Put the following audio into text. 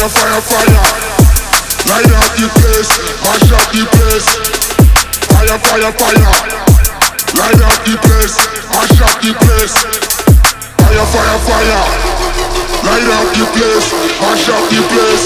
Fire, fire, fire. Light up the place, mash up the place. Fire, fire, fire. Light up the place, mash up the place. Fire, fire, fire. Light up the place, mash up the place.